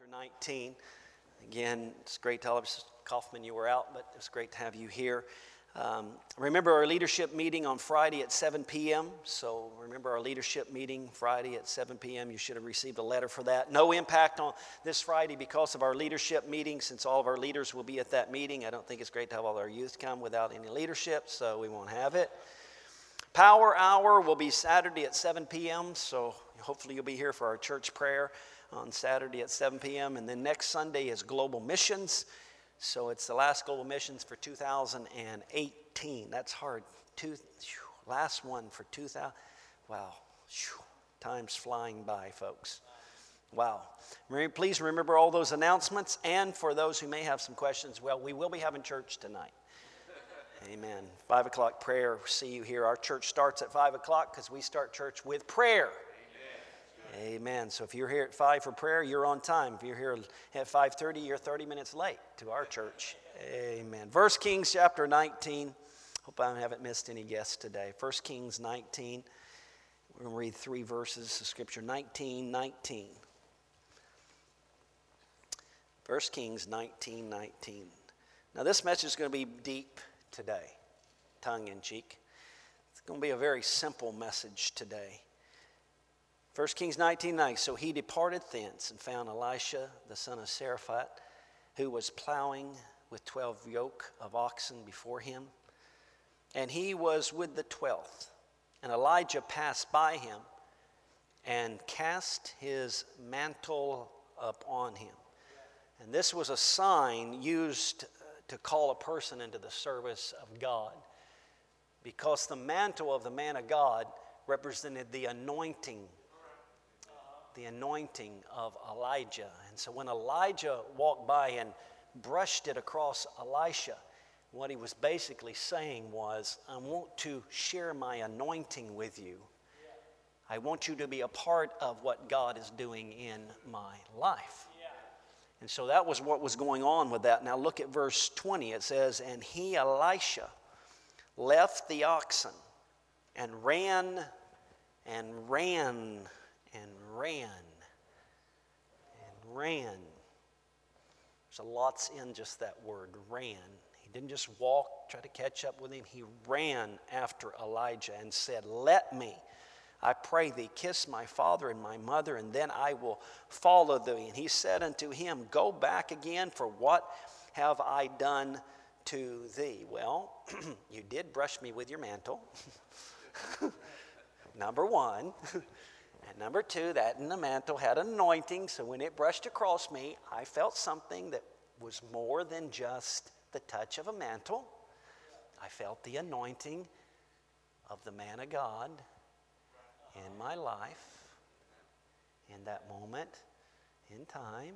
chapter 19. Again, it's great to have Kaufman, you were out, but it's great to have you here. Um, remember our leadership meeting on Friday at 7 p.m. So remember our leadership meeting Friday at 7 p.m. You should have received a letter for that. No impact on this Friday because of our leadership meeting, since all of our leaders will be at that meeting. I don't think it's great to have all our youth come without any leadership, so we won't have it. Power hour will be Saturday at 7 p.m. So hopefully you'll be here for our church prayer on Saturday at 7 p.m. And then next Sunday is Global Missions. So it's the last Global Missions for 2018. That's hard. Two, last one for 2000. Wow. Time's flying by, folks. Wow. Please remember all those announcements. And for those who may have some questions, well, we will be having church tonight. Amen. Five o'clock prayer. See you here. Our church starts at five o'clock because we start church with prayer. Amen. So if you're here at 5 for prayer, you're on time. If you're here at 5:30, you're 30 minutes late to our church. Amen. First Kings chapter 19. Hope I haven't missed any guests today. 1 Kings 19. We're going to read three verses of scripture 19, 19. 1 Kings 19, 19. Now, this message is going to be deep today, tongue in cheek. It's going to be a very simple message today. 1 Kings 19 9. So he departed thence and found Elisha, the son of Saraphat, who was plowing with 12 yoke of oxen before him. And he was with the twelfth. And Elijah passed by him and cast his mantle upon him. And this was a sign used uh, to call a person into the service of God. Because the mantle of the man of God represented the anointing the anointing of Elijah. And so when Elijah walked by and brushed it across Elisha, what he was basically saying was, I want to share my anointing with you. I want you to be a part of what God is doing in my life. And so that was what was going on with that. Now look at verse 20. It says, And he, Elisha, left the oxen and ran and ran ran and ran. There's a lot's in just that word, ran. He didn't just walk, try to catch up with him. He ran after Elijah and said, Let me, I pray thee, kiss my father and my mother, and then I will follow thee. And he said unto him, Go back again, for what have I done to thee? Well, you did brush me with your mantle. Number one. And number two, that in the mantle had anointing, so when it brushed across me, I felt something that was more than just the touch of a mantle. I felt the anointing of the man of God in my life in that moment in time.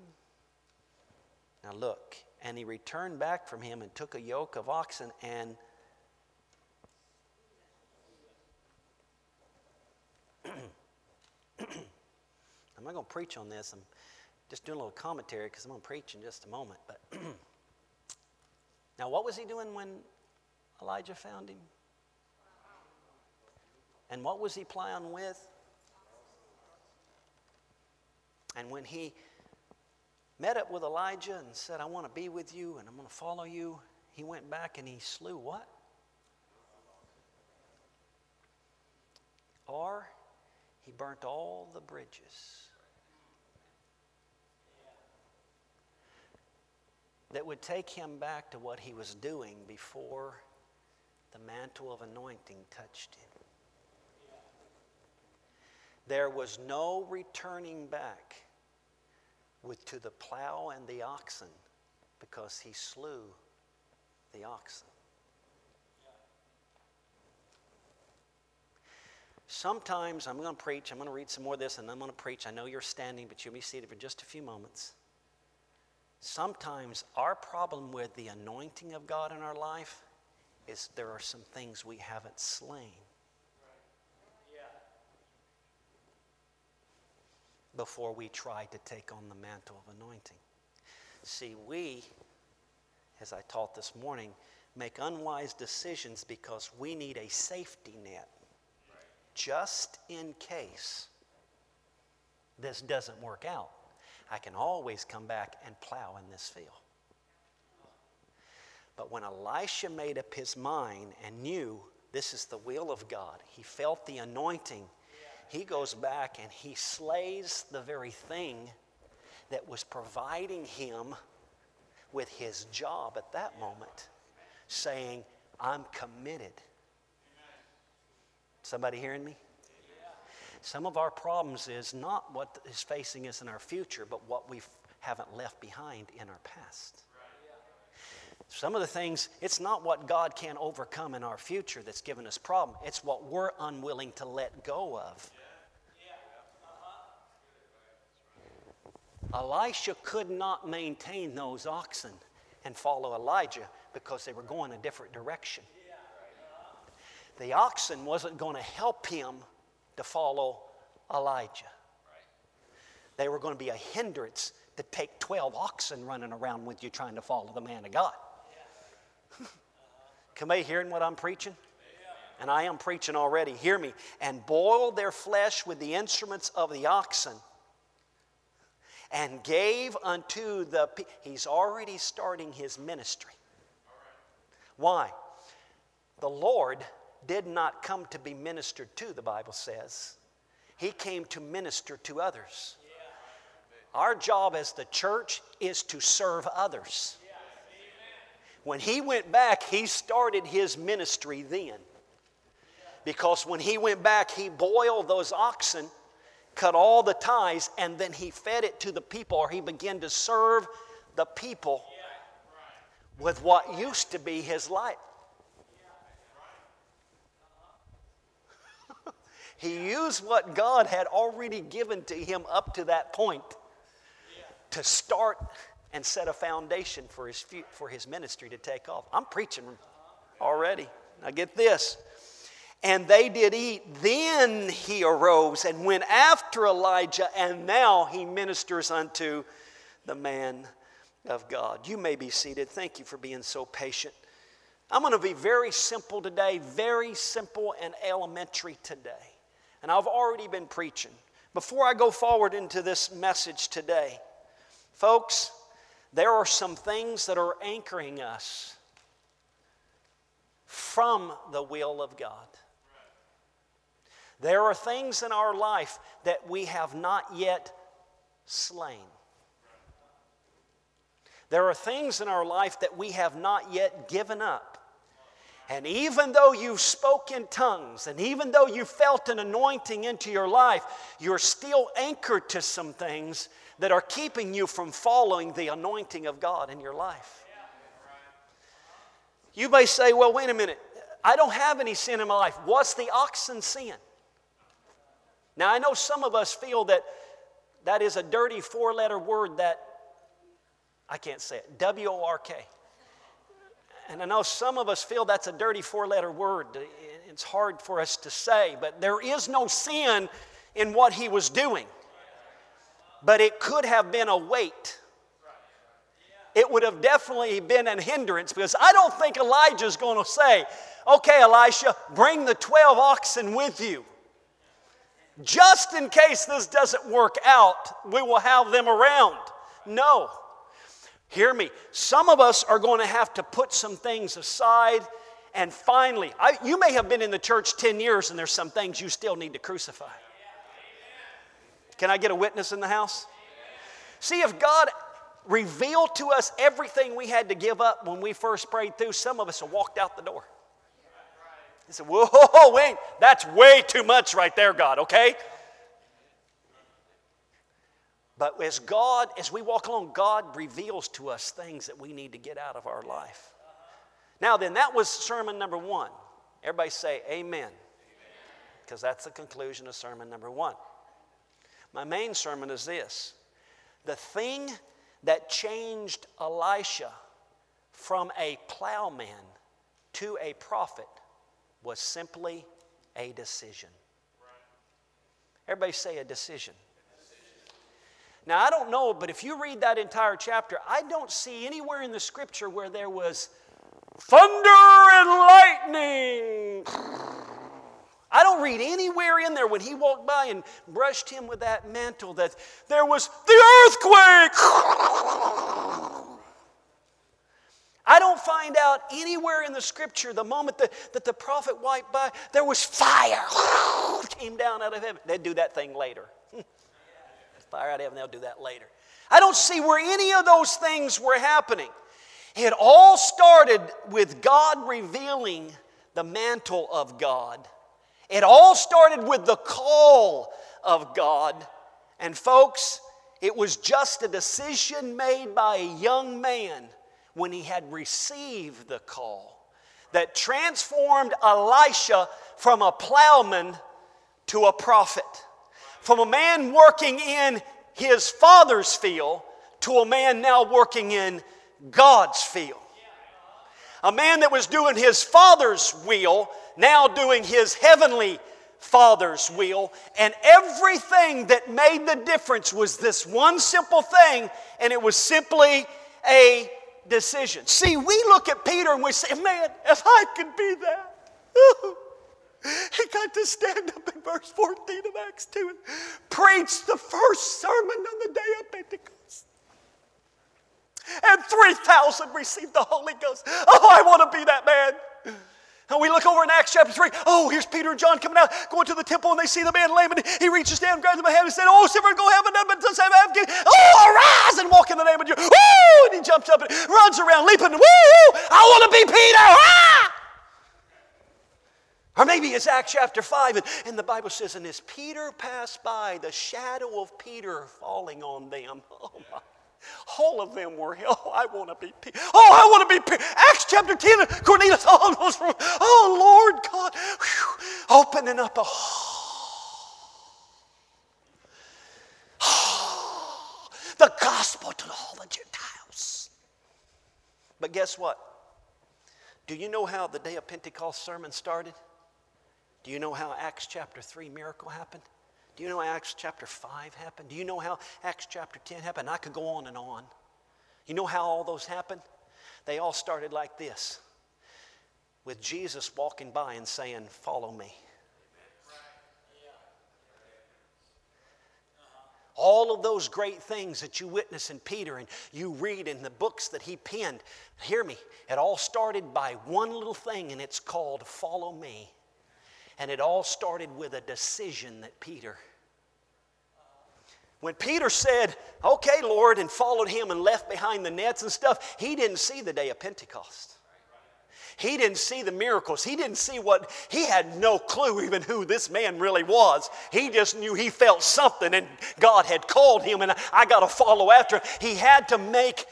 Now look, and he returned back from him and took a yoke of oxen and I'm not going to preach on this. I'm just doing a little commentary because I'm going to preach in just a moment. But now, what was he doing when Elijah found him? And what was he plowing with? And when he met up with Elijah and said, I want to be with you and I'm going to follow you, he went back and he slew what? Or he burnt all the bridges that would take him back to what he was doing before the mantle of anointing touched him. There was no returning back with to the plow and the oxen because he slew the oxen. Sometimes I'm going to preach, I'm going to read some more of this, and I'm going to preach. I know you're standing, but you'll be seated for just a few moments. Sometimes our problem with the anointing of God in our life is there are some things we haven't slain. Before we try to take on the mantle of anointing. See, we, as I taught this morning, make unwise decisions because we need a safety net just in case this doesn't work out. I can always come back and plow in this field. But when Elisha made up his mind and knew this is the will of God, he felt the anointing. He goes back and he slays the very thing that was providing him with his job at that moment, saying, I'm committed. Somebody hearing me? Some of our problems is not what is facing us in our future, but what we haven't left behind in our past. Some of the things, it's not what God can overcome in our future that's given us problem. It's what we're unwilling to let go of. Elisha could not maintain those oxen and follow Elijah because they were going a different direction. The oxen wasn't going to help him to follow Elijah. They were going to be a hindrance to take 12 oxen running around with you trying to follow the man of God. Come you hearing what I'm preaching? And I am preaching already. Hear me. And boil their flesh with the instruments of the oxen and gave unto the he's already starting his ministry why the lord did not come to be ministered to the bible says. He came to minister to others. Our job as the church is to serve others. When he went back he started his ministry then. Because when he went back he boiled those oxen cut all the ties, and then he fed it to the people, or he began to serve the people with what used to be his life. He used what God had already given to him up to that point to start and set a foundation for his, for his ministry to take off. I'm preaching already. Now, get this and they did eat. Then he arose and went after Elijah, and now he ministers unto the man of God. You may be seated. Thank you for being so patient. I'm going to be very simple today, very simple and elementary today. And I've already been preaching. Before I go forward into this message today, folks, there are some things that are anchoring us from the will of God. There are things in our life that we have not yet slain. There are things in our life that we have not yet given up. And even though you spoke in tongues, and even though you felt an anointing into your life, you're still anchored to some things that are keeping you from following the anointing of God in your life. You may say, well, wait a minute, I don't have any sin in my life. What's the oxen sin? Now, I know some of us feel that that is a dirty four letter word that I can't say it W O R K. And I know some of us feel that's a dirty four letter word. It's hard for us to say, but there is no sin in what he was doing. But it could have been a weight. It would have definitely been a hindrance because I don't think Elijah's going to say, okay, Elisha, bring the 12 oxen with you. Just in case this doesn't work out, we will have them around. No. Hear me. Some of us are going to have to put some things aside. And finally, I, you may have been in the church 10 years and there's some things you still need to crucify. Can I get a witness in the house? See, if God revealed to us everything we had to give up when we first prayed through, some of us have walked out the door. He said, Whoa, wait, that's way too much right there, God, okay? But as God, as we walk along, God reveals to us things that we need to get out of our life. Now, then, that was sermon number one. Everybody say amen. Because that's the conclusion of sermon number one. My main sermon is this the thing that changed Elisha from a plowman to a prophet was simply a decision. Everybody say a decision. Now, I don't know, but if you read that entire chapter, I don't see anywhere in the scripture where there was thunder and lightning. I don't read anywhere in there when he walked by and brushed him with that mantle that there was the earthquake. I don't find out anywhere in the scripture the moment that, that the prophet wiped by, there was fire came down out of heaven. They'd do that thing later. Fire out of heaven, they'll do that later. I don't see where any of those things were happening. It all started with God revealing the mantle of God. It all started with the call of God. And folks, it was just a decision made by a young man when he had received the call that transformed Elisha from a plowman to a prophet, from a man working in his father's field to a man now working in God's field. A man that was doing his father's will, now doing his heavenly father's will. And everything that made the difference was this one simple thing, and it was simply a decision. See, we look at Peter and we say, man, if I could be that. He got to stand up in verse 14 of Acts 2 and preach the first sermon on the day of Pentecost. And 3,000 received the Holy Ghost. Oh, I want to be that man. And we look over in Acts chapter 3. Oh, here's Peter and John coming out, going to the temple, and they see the man lame, and he reaches down, grabs him by hand, and said, Oh, Silver, go heaven, but does have Oh, arise and walk in the name of Jesus. Woo! And he jumps up and runs around, leaping. Woo! I want to be Peter. Ah! Or maybe it's Acts chapter 5, and, and the Bible says, And as Peter passed by, the shadow of Peter falling on them. Oh, my. All of them were, oh, I want to be Peter. Oh, I want to be Peter. Acts chapter 10, Cornelius, oh, those, oh Lord God, whew, opening up a, oh, the gospel to all the Gentiles. But guess what? Do you know how the day of Pentecost sermon started? Do you know how Acts chapter 3 miracle happened? Do you know how Acts chapter 5 happened? Do you know how Acts chapter 10 happened? I could go on and on. You know how all those happened? They all started like this with Jesus walking by and saying, Follow me. All of those great things that you witness in Peter and you read in the books that he penned, hear me, it all started by one little thing, and it's called Follow Me. And it all started with a decision that Peter. When Peter said, Okay, Lord, and followed him and left behind the nets and stuff, he didn't see the day of Pentecost. He didn't see the miracles. He didn't see what, he had no clue even who this man really was. He just knew he felt something and God had called him and I got to follow after. He had to make,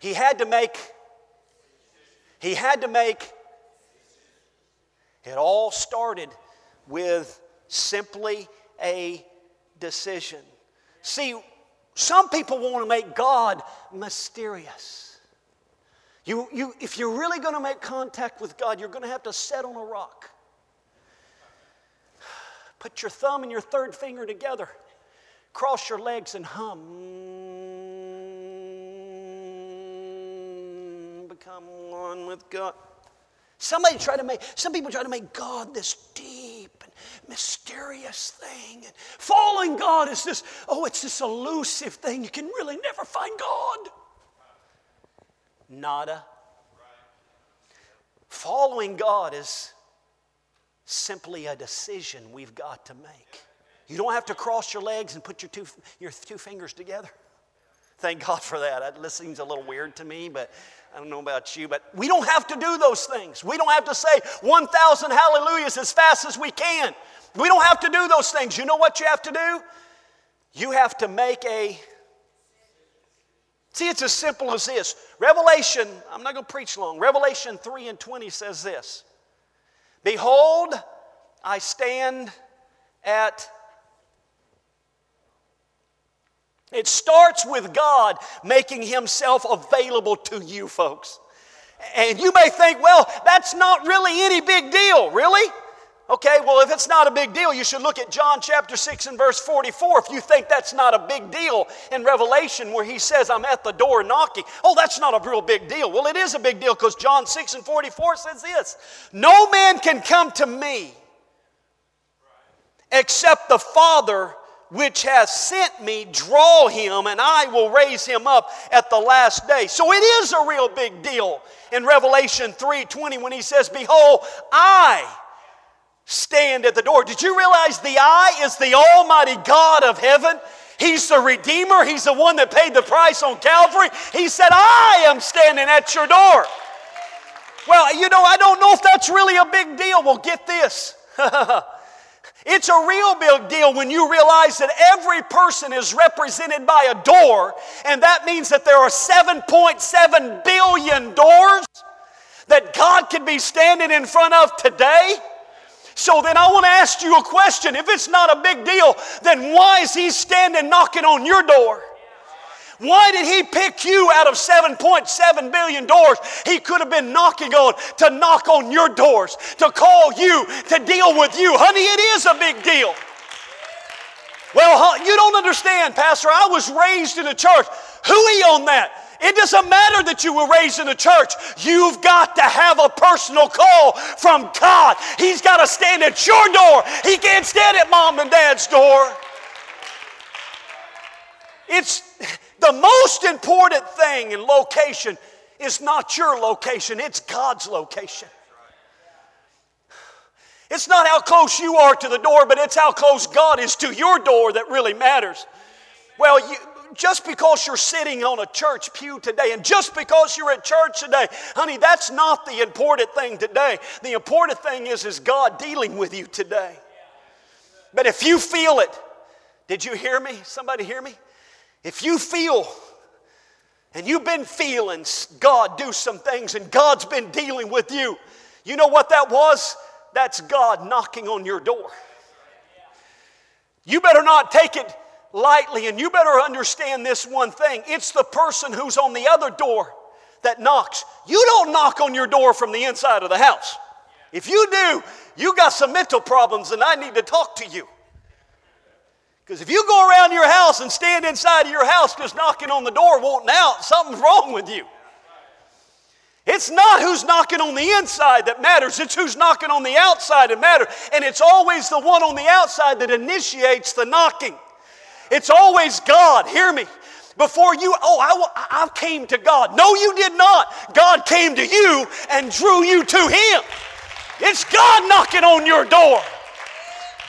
he had to make, he had to make it all started with simply a decision. See, some people want to make God mysterious. You, you, if you're really going to make contact with God, you're going to have to sit on a rock. Put your thumb and your third finger together, cross your legs, and hum. Become one with God. Somebody try to make, some people try to make God this deep and mysterious thing. And following God is this, oh, it's this elusive thing. You can really never find God. Nada. Following God is simply a decision we've got to make. You don't have to cross your legs and put your two, your two fingers together. Thank God for that. That seems a little weird to me, but I don't know about you, but we don't have to do those things. We don't have to say 1,000 hallelujahs as fast as we can. We don't have to do those things. You know what you have to do? You have to make a. See, it's as simple as this. Revelation, I'm not going to preach long. Revelation 3 and 20 says this Behold, I stand at It starts with God making Himself available to you, folks. And you may think, well, that's not really any big deal, really? Okay, well, if it's not a big deal, you should look at John chapter 6 and verse 44 if you think that's not a big deal in Revelation where he says, I'm at the door knocking. Oh, that's not a real big deal. Well, it is a big deal because John 6 and 44 says this No man can come to me except the Father which has sent me draw him, and I will raise him up at the last day. So it is a real big deal in Revelation 3:20 when he says, Behold, I stand at the door. Did you realize the I is the Almighty God of heaven? He's the Redeemer. He's the one that paid the price on Calvary. He said, I am standing at your door. Well, you know, I don't know if that's really a big deal. Well, get this. It's a real big deal when you realize that every person is represented by a door, and that means that there are 7.7 billion doors that God could be standing in front of today. So then I want to ask you a question. If it's not a big deal, then why is He standing knocking on your door? Why did he pick you out of 7.7 billion doors he could have been knocking on to knock on your doors, to call you, to deal with you? Honey, it is a big deal. Well, you don't understand, Pastor. I was raised in a church. Who Hooey on that. It doesn't matter that you were raised in a church. You've got to have a personal call from God. He's got to stand at your door. He can't stand at mom and dad's door. It's the most important thing in location is not your location, it's God's location. It's not how close you are to the door, but it's how close God is to your door that really matters. Well, you, just because you're sitting on a church pew today and just because you're at church today, honey, that's not the important thing today. The important thing is, is God dealing with you today. But if you feel it, did you hear me? Somebody hear me? If you feel and you've been feeling God do some things and God's been dealing with you, you know what that was? That's God knocking on your door. You better not take it lightly and you better understand this one thing it's the person who's on the other door that knocks. You don't knock on your door from the inside of the house. If you do, you got some mental problems and I need to talk to you. Because if you go around your house and stand inside of your house just knocking on the door, wanting out, something's wrong with you. It's not who's knocking on the inside that matters, it's who's knocking on the outside that matters. And it's always the one on the outside that initiates the knocking. It's always God. Hear me. Before you, oh, I, I came to God. No, you did not. God came to you and drew you to Him. It's God knocking on your door.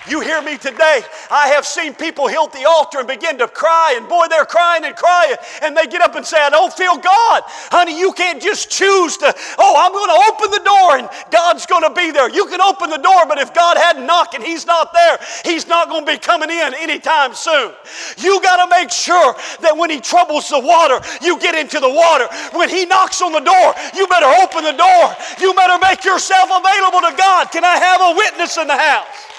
You hear me today? I have seen people hit the altar and begin to cry, and boy, they're crying and crying, and they get up and say, I don't feel God. Honey, you can't just choose to, oh, I'm going to open the door and God's going to be there. You can open the door, but if God hadn't knocked and He's not there, He's not going to be coming in anytime soon. You got to make sure that when He troubles the water, you get into the water. When He knocks on the door, you better open the door. You better make yourself available to God. Can I have a witness in the house?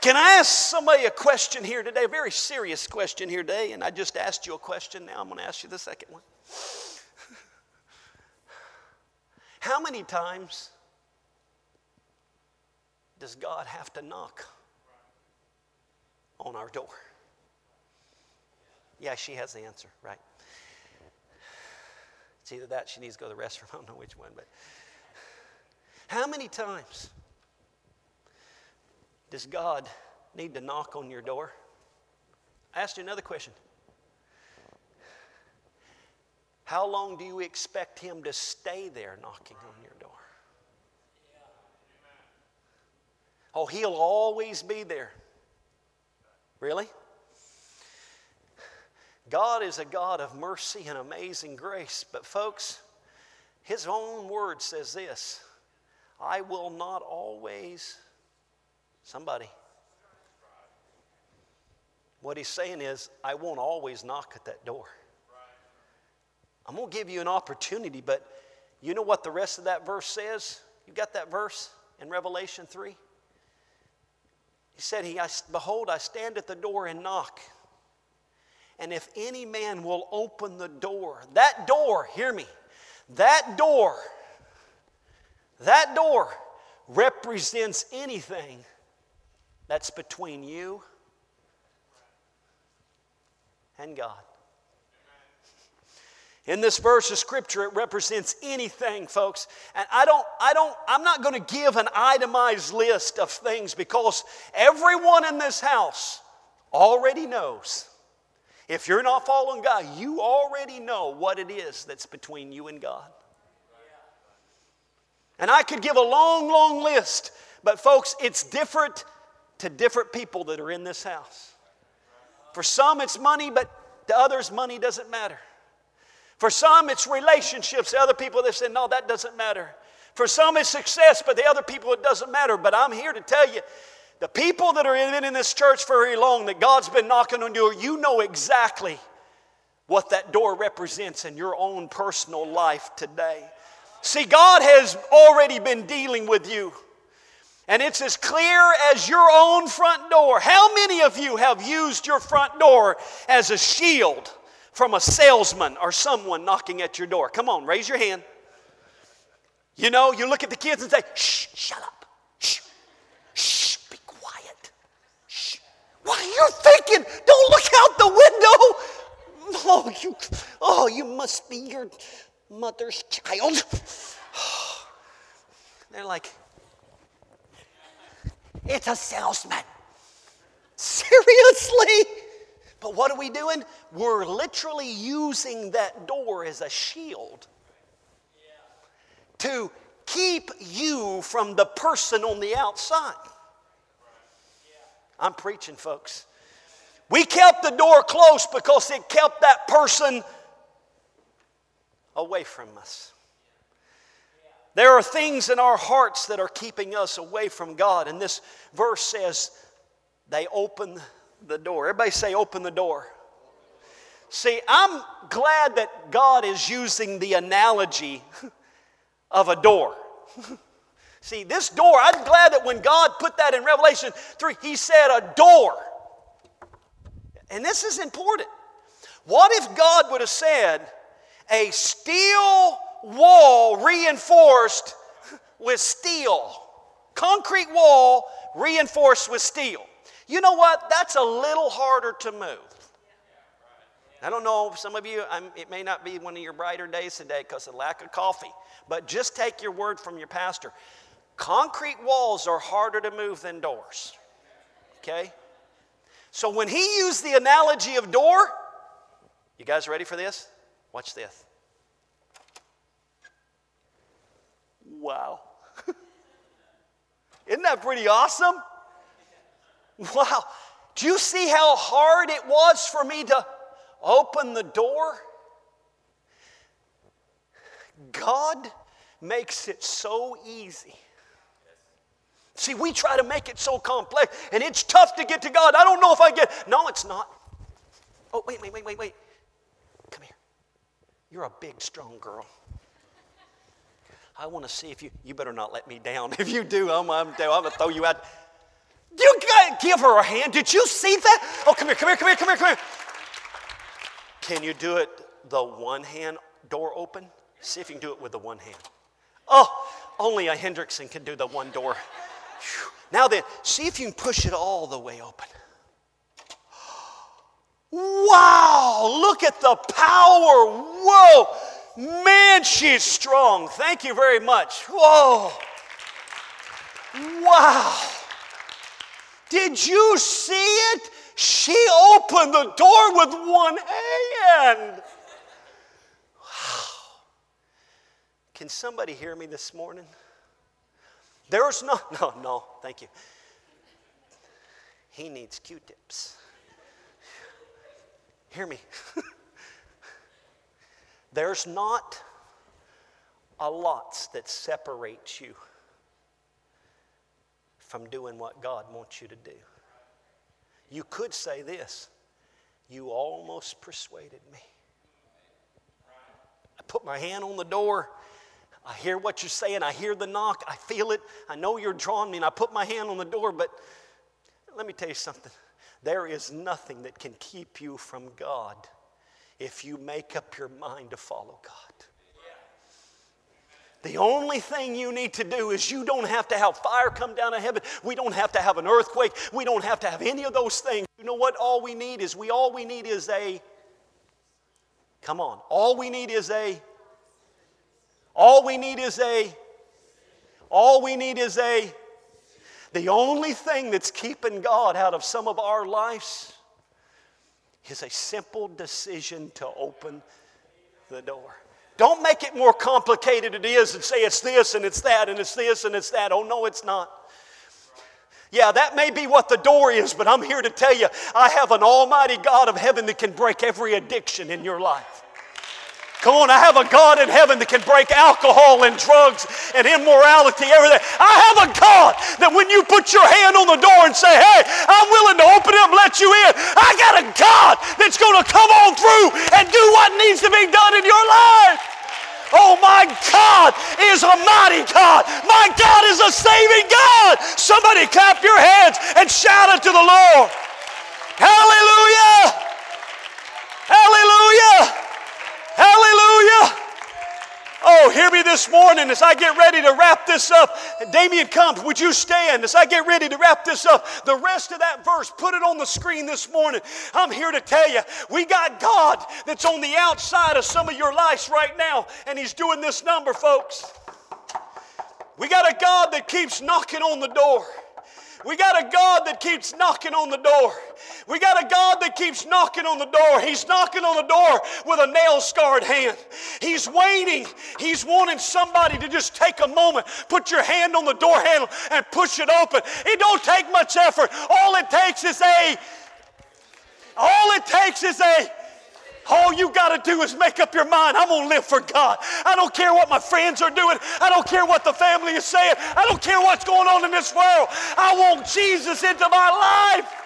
Can I ask somebody a question here today? A very serious question here today, and I just asked you a question. Now I'm going to ask you the second one. How many times does God have to knock on our door? Yeah, she has the answer, right? It's either that she needs to go to the restroom. I don't know which one, but how many times does God need to knock on your door? I asked you another question. How long do you expect Him to stay there knocking on your door? Oh, He'll always be there. Really? God is a God of mercy and amazing grace. But, folks, His own word says this I will not always Somebody. What he's saying is, I won't always knock at that door. I'm going to give you an opportunity, but you know what the rest of that verse says? You got that verse in Revelation 3? He said, he, I, Behold, I stand at the door and knock. And if any man will open the door, that door, hear me, that door, That door represents anything that's between you and God. In this verse of scripture, it represents anything, folks. And I don't, I don't, I'm not going to give an itemized list of things because everyone in this house already knows. If you're not following God, you already know what it is that's between you and God. And I could give a long, long list, but folks, it's different to different people that are in this house. For some, it's money, but to others, money doesn't matter. For some, it's relationships. The other people, they say, no, that doesn't matter. For some, it's success, but the other people, it doesn't matter. But I'm here to tell you the people that are in, in this church for very long, that God's been knocking on your door, you know exactly what that door represents in your own personal life today. See, God has already been dealing with you. And it's as clear as your own front door. How many of you have used your front door as a shield from a salesman or someone knocking at your door? Come on, raise your hand. You know, you look at the kids and say, shh, shut up. Shh, shh, be quiet. Shh. What are you thinking? Don't look out the window. Oh, you, oh, you must be your mother's child. They're like, it's a salesman. Seriously? But what are we doing? We're literally using that door as a shield to keep you from the person on the outside. I'm preaching, folks. We kept the door closed because it kept that person away from us. There are things in our hearts that are keeping us away from God. And this verse says, they open the door. Everybody say, open the door. See, I'm glad that God is using the analogy of a door. See, this door, I'm glad that when God put that in Revelation 3, He said a door. And this is important. What if God would have said a steel wall reinforced with steel? Concrete wall reinforced with steel. You know what? That's a little harder to move. I don't know, some of you, I'm, it may not be one of your brighter days today because of lack of coffee, but just take your word from your pastor. Concrete walls are harder to move than doors. Okay? So when he used the analogy of door, you guys ready for this? Watch this. Wow. Isn't that pretty awesome? Wow. Do you see how hard it was for me to open the door? God makes it so easy. See, we try to make it so complex, and it's tough to get to God. I don't know if I get. No, it's not. Oh, wait, wait, wait, wait, wait. Come here. You're a big, strong girl. I want to see if you. You better not let me down. If you do, I'm, I'm, I'm going to throw you out. You gotta give her a hand. Did you see that? Oh, come here, come here, come here, come here, come here. Can you do it the one hand door open? See if you can do it with the one hand. Oh, only a Hendrickson can do the one door. Whew. Now then, see if you can push it all the way open. Wow, look at the power. Whoa, man, she's strong. Thank you very much. Whoa, wow. Did you see it? She opened the door with one hand. Wow. Can somebody hear me this morning? There's no, no, no, thank you. He needs Q tips. Hear me. There's not a lot that separates you from doing what God wants you to do. You could say this You almost persuaded me. I put my hand on the door. I hear what you're saying. I hear the knock. I feel it. I know you're drawing me, and I put my hand on the door. But let me tell you something there is nothing that can keep you from God if you make up your mind to follow God. The only thing you need to do is you don't have to have fire come down to heaven. We don't have to have an earthquake. We don't have to have any of those things. You know what? All we need is we all we need is a Come on. All we need is a all we need is a all we need is a the only thing that's keeping God out of some of our lives is a simple decision to open the door. Don't make it more complicated it is and say it's this and it's that and it's this and it's that. Oh, no, it's not. Yeah, that may be what the door is, but I'm here to tell you I have an almighty God of heaven that can break every addiction in your life. Come on, I have a God in heaven that can break alcohol and drugs and immorality, everything. I have a God that when you put your hand on the door and say, hey, I'm willing to open it up let you in, I got a God that's going to come on through and do what needs to be done in your life. Oh, my God is a mighty God. My God is a saving God. Somebody clap your hands and shout it to the Lord. Hallelujah! Hallelujah! Hallelujah. Oh, hear me this morning as I get ready to wrap this up. Damien comes. Would you stand as I get ready to wrap this up? The rest of that verse, put it on the screen this morning. I'm here to tell you, we got God that's on the outside of some of your lives right now, and He's doing this number, folks. We got a God that keeps knocking on the door. We got a God that keeps knocking on the door. We got a God that keeps knocking on the door. He's knocking on the door with a nail scarred hand. He's waiting. He's wanting somebody to just take a moment, put your hand on the door handle, and push it open. It don't take much effort. All it takes is a, all it takes is a, all you got to do is make up your mind. I'm going to live for God. I don't care what my friends are doing. I don't care what the family is saying. I don't care what's going on in this world. I want Jesus into my life.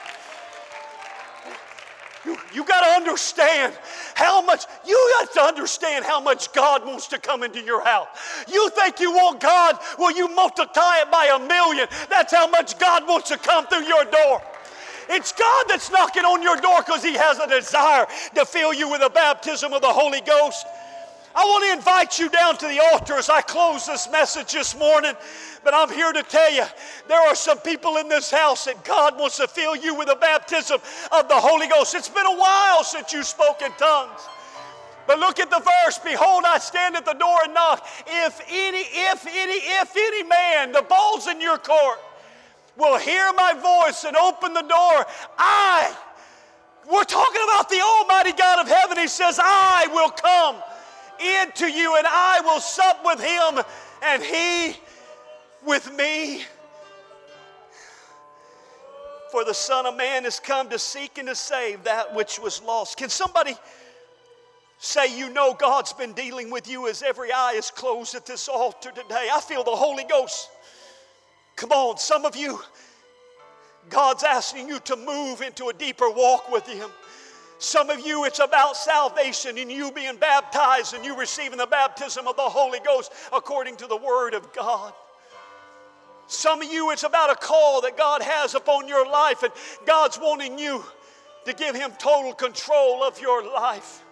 You, you got to understand how much, you got to understand how much God wants to come into your house. You think you want God, well, you multiply it by a million. That's how much God wants to come through your door. It's God that's knocking on your door because He has a desire to fill you with the baptism of the Holy Ghost. I want to invite you down to the altar as I close this message this morning. But I'm here to tell you there are some people in this house that God wants to fill you with the baptism of the Holy Ghost. It's been a while since you spoke in tongues. But look at the verse. Behold, I stand at the door and knock. If any, if any, if any man, the ball's in your court will hear my voice and open the door, I, we're talking about the Almighty God of heaven. He says, I will come into you and I will sup with him and he with me. For the Son of Man has come to seek and to save that which was lost. Can somebody say, You know, God's been dealing with you as every eye is closed at this altar today? I feel the Holy Ghost Come on, some of you, God's asking you to move into a deeper walk with Him. Some of you, it's about salvation and you being baptized and you receiving the baptism of the Holy Ghost according to the Word of God. Some of you, it's about a call that God has upon your life, and God's wanting you to give Him total control of your life.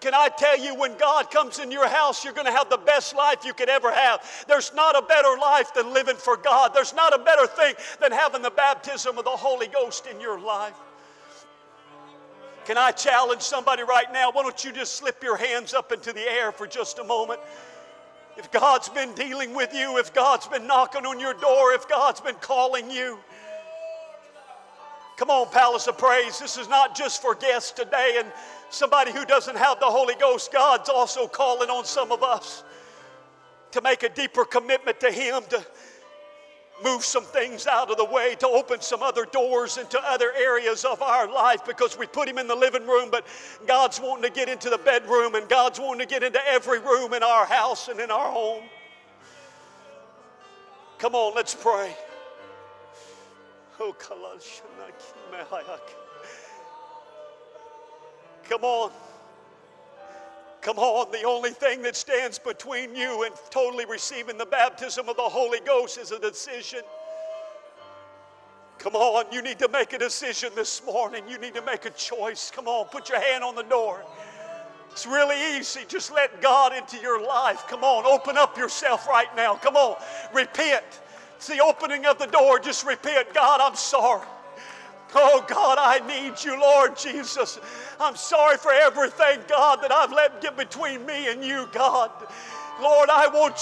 Can I tell you, when God comes in your house, you're going to have the best life you could ever have. There's not a better life than living for God. There's not a better thing than having the baptism of the Holy Ghost in your life. Can I challenge somebody right now? Why don't you just slip your hands up into the air for just a moment? If God's been dealing with you, if God's been knocking on your door, if God's been calling you, come on, Palace of Praise. This is not just for guests today and Somebody who doesn't have the Holy Ghost, God's also calling on some of us to make a deeper commitment to Him, to move some things out of the way, to open some other doors into other areas of our life because we put Him in the living room, but God's wanting to get into the bedroom and God's wanting to get into every room in our house and in our home. Come on, let's pray. Oh, Come on. Come on, the only thing that stands between you and totally receiving the baptism of the Holy Ghost is a decision. Come on, you need to make a decision this morning. You need to make a choice. Come on, put your hand on the door. It's really easy. Just let God into your life. Come on, open up yourself right now. Come on, repent. It's the opening of the door. Just repent. God, I'm sorry. Oh God, I need you, Lord Jesus. I'm sorry for everything, God, that I've let get between me and you, God. Lord, I want you.